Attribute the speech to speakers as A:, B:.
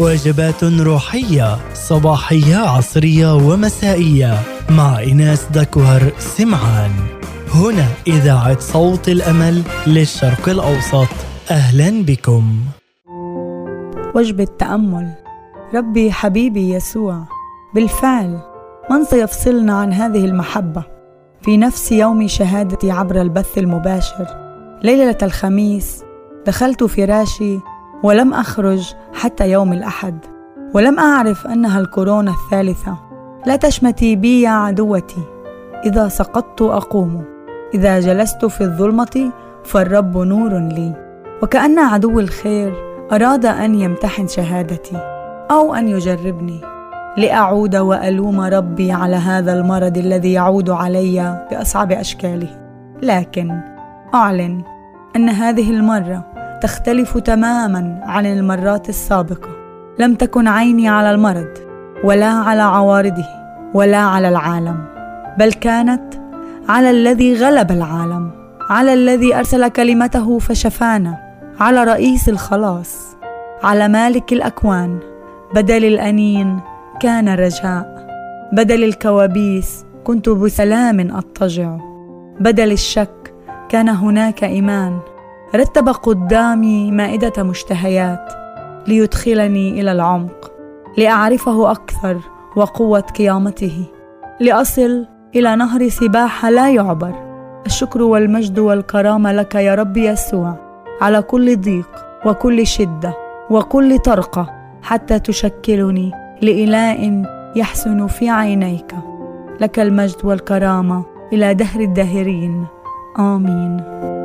A: وجبات روحية صباحية عصرية ومسائية. مع إناس دكوهر سمعان. هنا إذاعة صوت الأمل للشرق الأوسط. أهلا بكم.
B: وجبة تأمل ربي حبيبي يسوع بالفعل من سيفصلنا عن هذه المحبة؟ في نفس يوم شهادتي عبر البث المباشر ليلة الخميس دخلت فراشي ولم أخرج حتى يوم الأحد. ولم أعرف أنها الكورونا الثالثة. لا تشمتي بي يا عدوتي. إذا سقطت أقوم. إذا جلست في الظلمة فالرب نور لي. وكأن عدو الخير أراد أن يمتحن شهادتي أو أن يجربني. لأعود وألوم ربي على هذا المرض الذي يعود علي بأصعب أشكاله. لكن أعلن أن هذه المرة تختلف تماما عن المرات السابقة. لم تكن عيني على المرض ولا على عوارضه ولا على العالم بل كانت على الذي غلب العالم على الذي أرسل كلمته فشفانا على رئيس الخلاص على مالك الأكوان. بدل الأنين كان رجاء بدل الكوابيس كنت بسلام أضطجع بدل الشك كان هناك إيمان. رتب قدامي مائدة مشتهيات ليدخلني إلى العمق لأعرفه أكثر وقوة قيامته لأصل إلى نهر سباحه لا يعبر. الشكر والمجد والكرامة لك يا رب يسوع على كل ضيق وكل شدة وكل طرقة حتى تشكلني لإله يحسن في عينيك. لك المجد والكرامة إلى دهر الداهرين. آمين.